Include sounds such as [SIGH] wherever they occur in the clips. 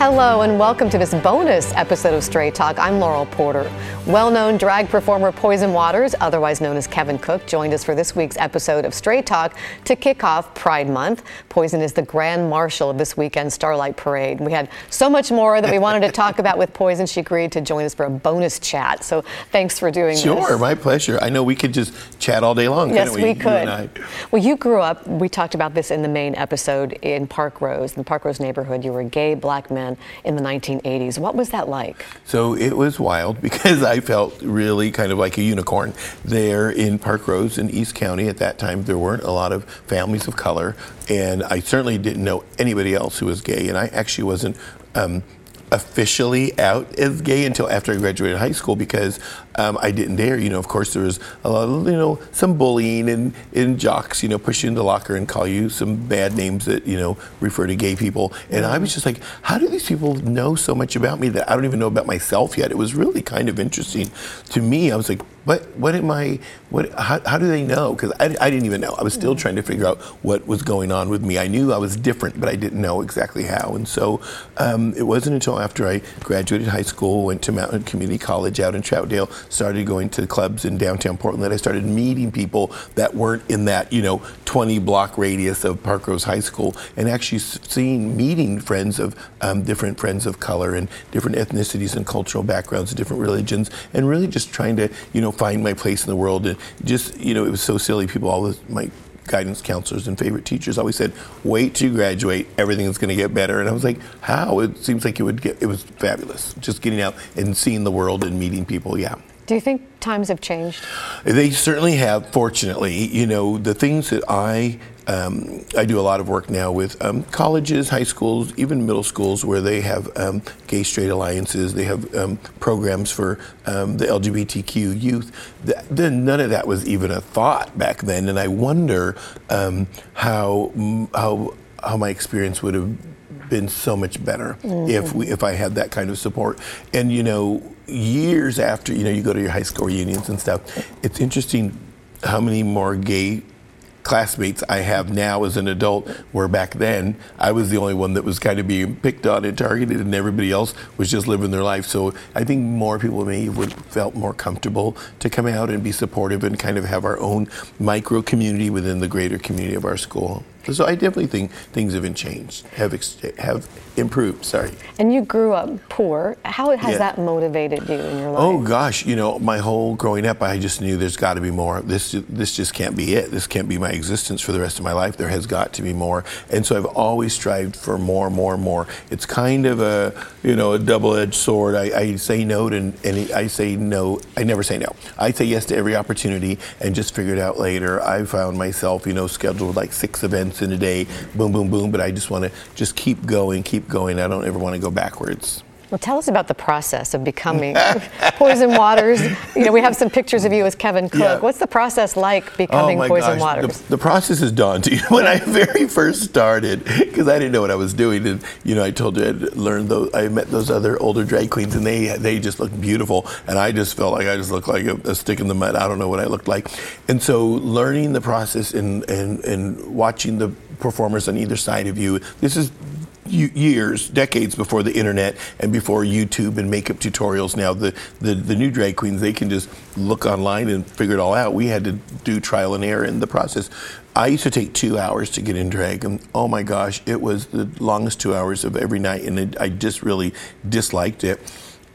Hello and welcome to this bonus episode of Straight Talk. I'm Laurel Porter. Well known drag performer Poison Waters, otherwise known as Kevin Cook, joined us for this week's episode of Straight Talk to kick off Pride Month. Poison is the grand marshal of this weekend's Starlight Parade. We had so much more that we wanted to talk about with Poison. She agreed to join us for a bonus chat. So thanks for doing sure, this. Sure, my pleasure. I know we could just chat all day long. Yes, we? we, could. Well, you grew up, we talked about this in the main episode in Parkrose, in the Parkrose neighborhood. You were a gay black man in the 1980s. What was that like? So it was wild [LAUGHS] because I felt really kind of like a unicorn there in Parkrose in East County. At that time, there weren't a lot of families of color, and I certainly didn't know anybody else who was gay, and I actually wasn't. Um, officially out as gay until after I graduated high school because um, I didn't dare. You know, of course, there was a lot of, you know, some bullying and, and jocks, you know, push you in the locker and call you some bad names that, you know, refer to gay people. And I was just like, how do these people know so much about me that I don't even know about myself yet? It was really kind of interesting to me. I was like, what, what am I, what, how, how do they know? Because I, I didn't even know. I was still trying to figure out what was going on with me. I knew I was different, but I didn't know exactly how. And so um, it wasn't until after I graduated high school, went to Mt. Hood Community College out in Troutdale, started going to clubs in downtown Portland I started meeting people that weren't in that, you know, 20 block radius of Parkrose High School and actually seeing, meeting friends of um, different friends of color and different ethnicities and cultural backgrounds and different religions and really just trying to, you know, find my place in the world and just, you know, it was so silly. People, this, my guidance counselors and favorite teachers always said, "Wait till you graduate, everything is going to get better." And I was like, "How?" It seems like it would get. It was fabulous, just getting out and seeing the world and meeting people. Yeah. Do you think times have changed? They certainly have. Fortunately, you know, the things that I um, I do a lot of work now with um, colleges, high schools, even middle schools, where they have um, gay straight alliances. They have um, programs for um, the LGBTQ youth. Then none of that was even a thought back then, and I wonder um, how how how my experience would have been so much better mm-hmm. if we, if I had that kind of support. And you know, years after, you know, you go to your high school reunions and stuff. It's interesting how many more gay classmates I have now as an adult, where back then I was the only one that was kind of being picked on and targeted, and everybody else was just living their life. So I think more people may would felt more comfortable to come out and be supportive and kind of have our own micro community within the greater community of our school. So I definitely think things have been changed, have ex- have improved. Sorry. And you grew up poor. How has yeah. that motivated you in your oh, life? Oh gosh, you know, my whole growing up, I just knew there's got to be more. This this just can't be it. This can't be my existence for the rest of my life. There has got to be more. And so I've always strived for more, more, more. It's kind of a you know a double-edged sword. I, I say no to and I say no. I never say no. I say yes to every opportunity and just figure it out later. I found myself, you know, scheduled like six events in a day, boom, boom, boom. But I just want to just keep going, keep going. I don't ever want to go backwards. Well, tell us about the process of becoming [LAUGHS] Poison Waters. You know, we have some pictures of you as Kevin Cook. Yeah. What's the process like oh becoming oh Poison gosh. Waters? The, the, process is daunting. [LAUGHS] When I very first started, because I didn't know what I was doing, and you know, I told you I'd learned those. I met those other older drag queens, and they they just looked beautiful, and I just felt like I just looked like a, a stick in the mud. I don't know what I looked like, and so learning the process and and and watching the performers on either side of you. This is years, decades before the internet and before YouTube and makeup tutorials. Now the, the, the new drag queens, they can just look online and figure it all out. We had to do trial and error in the process. I used to take two hours to get in drag, and oh my gosh, it was the longest two hours of every night, and it, I just really disliked it.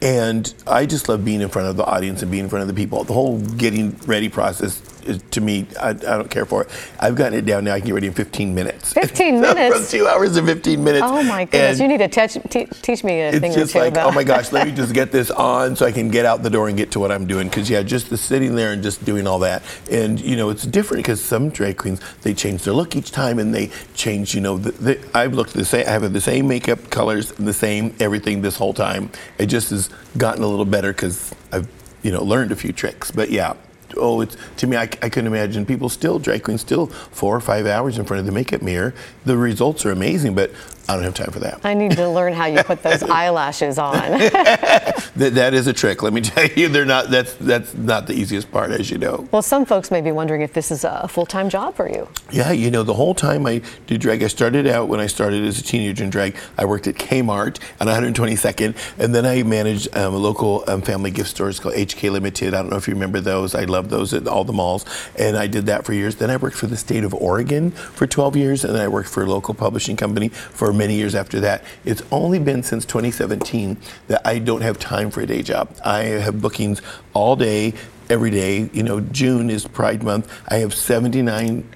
And I just love being in front of the audience and being in front of the people. The whole getting ready process to me, I, I, don't care for it. I've gotten it down now. I can get ready in 15 minutes. [LAUGHS] 15 [LAUGHS] minutes? From two hours to 15 minutes. Oh my goodness! And you need to teach, te- teach me a thing or two. It's just like, about. oh my gosh, let me [LAUGHS] just get this on so I can get out the door and get to what I'm doing. Because yeah, just the sitting there and just doing all that, and you know, it's different because some drag queens they change their look each time and they change. You know, the, the, I've looked the same. I have the same makeup, colors, and the same everything this whole time. It just has gotten a little better because I've you know learned a few tricks. But yeah, oh, it's to me, I, I couldn't imagine people still drag queens still four or five hours in front of the makeup mirror. The results are amazing, but I don't have time for that. I need to learn how you put those [LAUGHS] eyelashes on. [LAUGHS] that, that is a trick. Let me tell you, they're not. That's that's not the easiest part, as you know. Well, some folks may be wondering if this is a full-time job for you. Yeah, you know, the whole time I did drag, I started out when I started as a teenager in drag. I worked at Kmart on 122nd, and then I managed um, a local um, family gift stores called HK Limited. I don't know if you remember those. I love those at all the malls, and I did that for years. Then I worked for the state of Oregon for 12 years, and then I worked for a local publishing company for many years after that. It's only been since 2017 that I don't have time for a day job. I have bookings all day, every day. You know, June is Pride Month. I have 79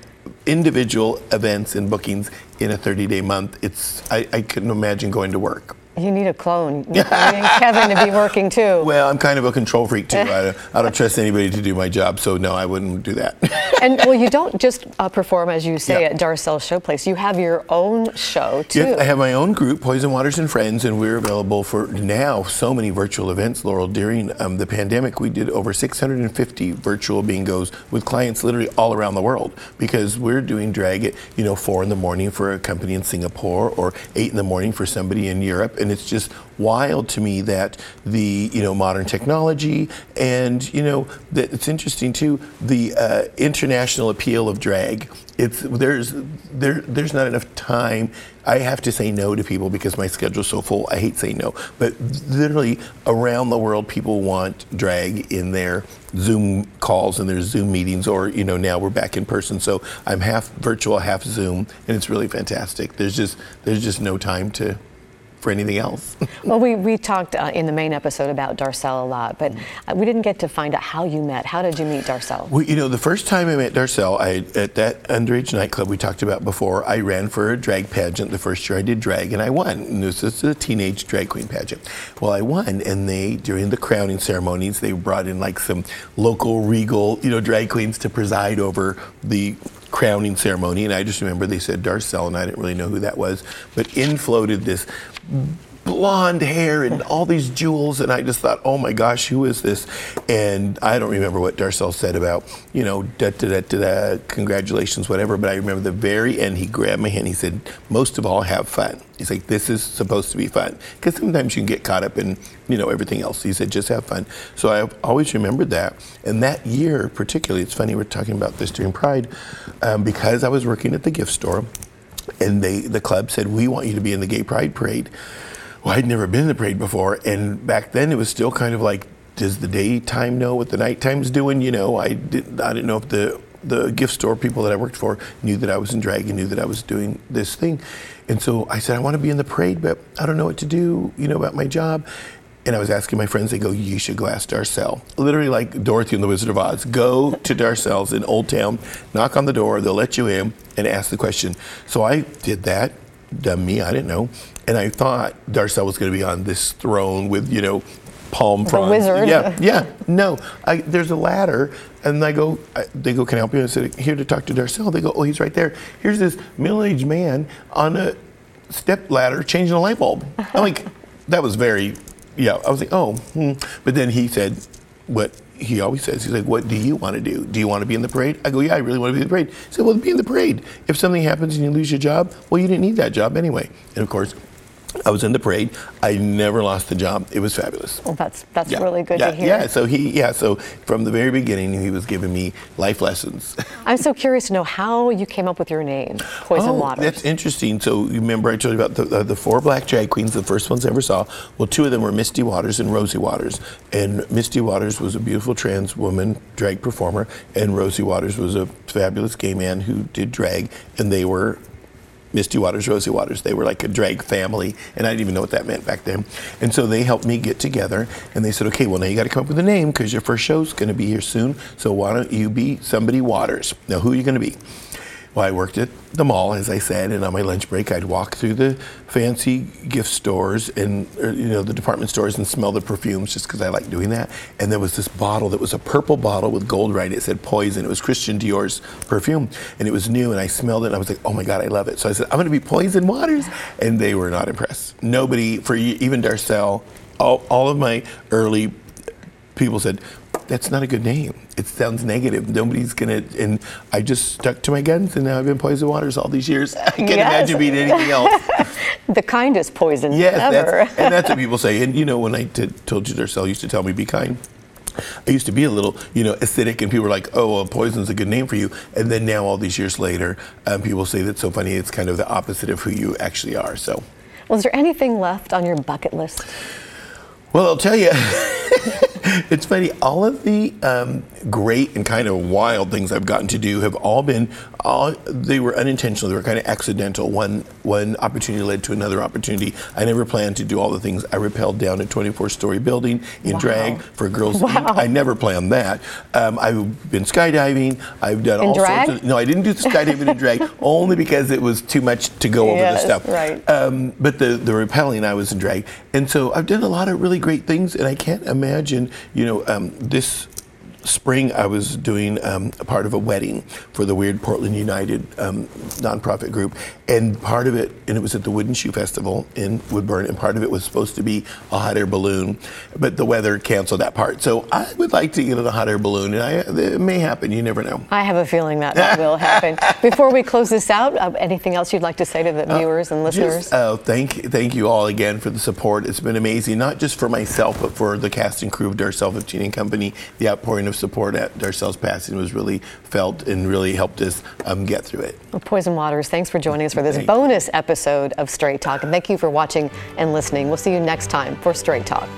individual events and bookings in a 30 day month. It's I, I couldn't imagine going to work. You need a clone. You need Kevin to be [LAUGHS] working too. Well, I'm kind of a control freak too. I, don't, I, don't trust anybody to do my job, so no, I wouldn't do that. [LAUGHS] and well, you don't just uh, perform as you say at Darcelle Showplace. You have your own show too. Yes, I have my own group, Poison Waters and Friends, and we're available for now so many virtual events. Laurel, during um, the pandemic, we did over 650 virtual bingos with clients literally all around the world because we're doing drag at you know four in the morning for a company in Singapore or eight in the morning for somebody in Europe. And and it's just wild to me that the you know modern technology and you know that it's interesting too the uh, international appeal of drag. It's there's there there's not enough time. I have to say no to people because my schedule's so full. I hate saying no, but literally around the world, people want drag in their Zoom calls and their Zoom meetings, or you know now we're back in person. So I'm half virtual, half Zoom, and it's really fantastic. There's just there's just no time to for anything else. [LAUGHS] well, we, we talked uh, in the main episode about Darcelle a lot, but uh, we didn't get to find out how you met. How did you meet Darcelle? Well, you know, the first time I met Darcelle, I, at that underage nightclub we talked about before, I ran for a drag pageant the first year I did drag, and I won. And this is a teenage drag queen pageant. Well, I won, and they, during the crowning ceremonies, they brought in like some local regal, you know, drag queens to preside over the crowning ceremony, and I just remember they said Darcelle, and I didn't really know who that was, but in floated this blonde hair and all these jewels and I just thought, oh my gosh, who is this? And I don't remember what Darcelle said about, you know, da da da da da, congratulations, whatever. But I remember the very end, he grabbed my hand. He said, most of all, have fun. He's like, this is supposed to be fun because sometimes you can get caught up in, you know, everything else. He said, just have fun. So I always remembered that. And that year, particularly, it's funny we're talking about this during Pride, um, because I was working at the gift store and they the club said we want you to be in the gay pride parade well i'd never been in the parade before and back then it was still kind of like does the daytime know what the nighttime's doing you know i didn't i didn't know if the the gift store people that i worked for knew that i was in drag and knew that i was doing this thing and so i said i want to be in the parade but i don't know what to do you know about my job and I was asking my friends, they go, you should go ask Darcelle. Literally like Dorothy and the Wizard of Oz. Go to Darcelle's in Old Town, knock on the door, they'll let you in and ask the question. So I did that, dumb me, I didn't know. And I thought Darcelle was going to be on this throne with, you know, palm fronds. wizard. Yeah, yeah. No, I, there's a ladder, and I go. I, they go, "Can I help you?" I said, "Here to talk to Darcelle." They go, "Oh, he's right there." Here's this middle-aged man on a step ladder changing a light bulb. I'm like, that was very yeah, I was like, oh, hmm. but then he said, what he always says, he's like, what do you want to do? Do you want to be in the parade? I go, yeah, I really want to be in the parade. He said, well, be in the parade. If something happens and you lose your job, well, you didn't need that job anyway. And of course, I was in the parade. I never lost the job. It was fabulous. Well, that's that's yeah. really good yeah. to hear. Yeah. So he yeah. So from the very beginning, he was giving me life lessons. [LAUGHS] I'm so curious to know how you came up with your name, Poison oh, Waters. That's interesting. So you remember I told you about the, uh, the four black drag queens, the first ones I ever saw. Well, two of them were Misty Waters and Rosie Waters. And Misty Waters was a beautiful trans woman drag performer, and Rosie Waters was a fabulous gay man who did drag, and they were Misty Waters, Rosie Waters. They were like a drag family, and I didn't even know what that meant back then. And so they helped me get together, and they said, okay, well, now you got to come up with a name because your first show's going to be here soon. So why don't you be somebody Waters? Now, who are you going to be? Well, I worked at the mall, as I said, and on my lunch break, I'd walk through the fancy gift stores and or, you know the department stores and smell the perfumes, just because I like doing that. And there was this bottle that was a purple bottle with gold writing. It said Poison. It was Christian Dior's perfume, and it was new. And I smelled it, and I was like, "Oh my God, I love it!" So I said, "I'm going to be Poison Waters," and they were not impressed. Nobody, for even Darcelle, all, all of my early people said, that's not a good name. It sounds negative. Nobody's gonna. And I just stuck to my guns, and now I've been Poison Waters all these years. [LAUGHS] I can't Yes. imagine being anything else. [LAUGHS] The kindest poison Yes, ever. that's, and that's what people say. And you know, when I t- told you Darcelle used to tell me be kind. I used to be a little, you know, acidic, and people were like, "Oh, well, poison's a good name for you." And then now, all these years later, um, people say that's so funny. It's kind of the opposite of who you actually are. So, Was there anything left on your bucket list? well, I'll tell you, [LAUGHS] [LAUGHS] it's funny. All of the um, great and kind of wild things I've gotten to do have all been, all they were unintentional. They were kind of accidental. One one opportunity led to another opportunity. I never planned to do all the things. I rappelled down a 24-story building in Wow. drag for Girls Wow. I never planned that. Um, I've been skydiving. I've done In all drag? sorts of. No, I didn't do the skydiving in drag [LAUGHS] only because it was too much to go over Yes, the stuff. right. Um, but the the rappelling, I was in drag, and so I've done a lot of really great things, and I can't imagine, you know, um, this spring I was doing um, a part of a wedding for the Weird Portland United um, nonprofit group, and part of it, and it was at the Wooden Shoe Festival in Woodburn, and part of it was supposed to be a hot air balloon, but the weather canceled that part. So I would like to get on a hot air balloon, and I, it may happen. You never know. I have a feeling that that will happen. [LAUGHS] Before we close this out, uh, anything else you'd like to say to the viewers and listeners? Just, uh, thank, thank you all again for the support. It's been amazing, not just for myself, but for the cast and crew of Darcelle 15 and Company. The outpouring of support at Darcelle's passing was really felt and really helped us um, get through it. Well, Poison Waters, thanks for joining us for this Thank you. bonus episode of Straight Talk. And thank you for watching and listening. We'll see you next time for Straight Talk.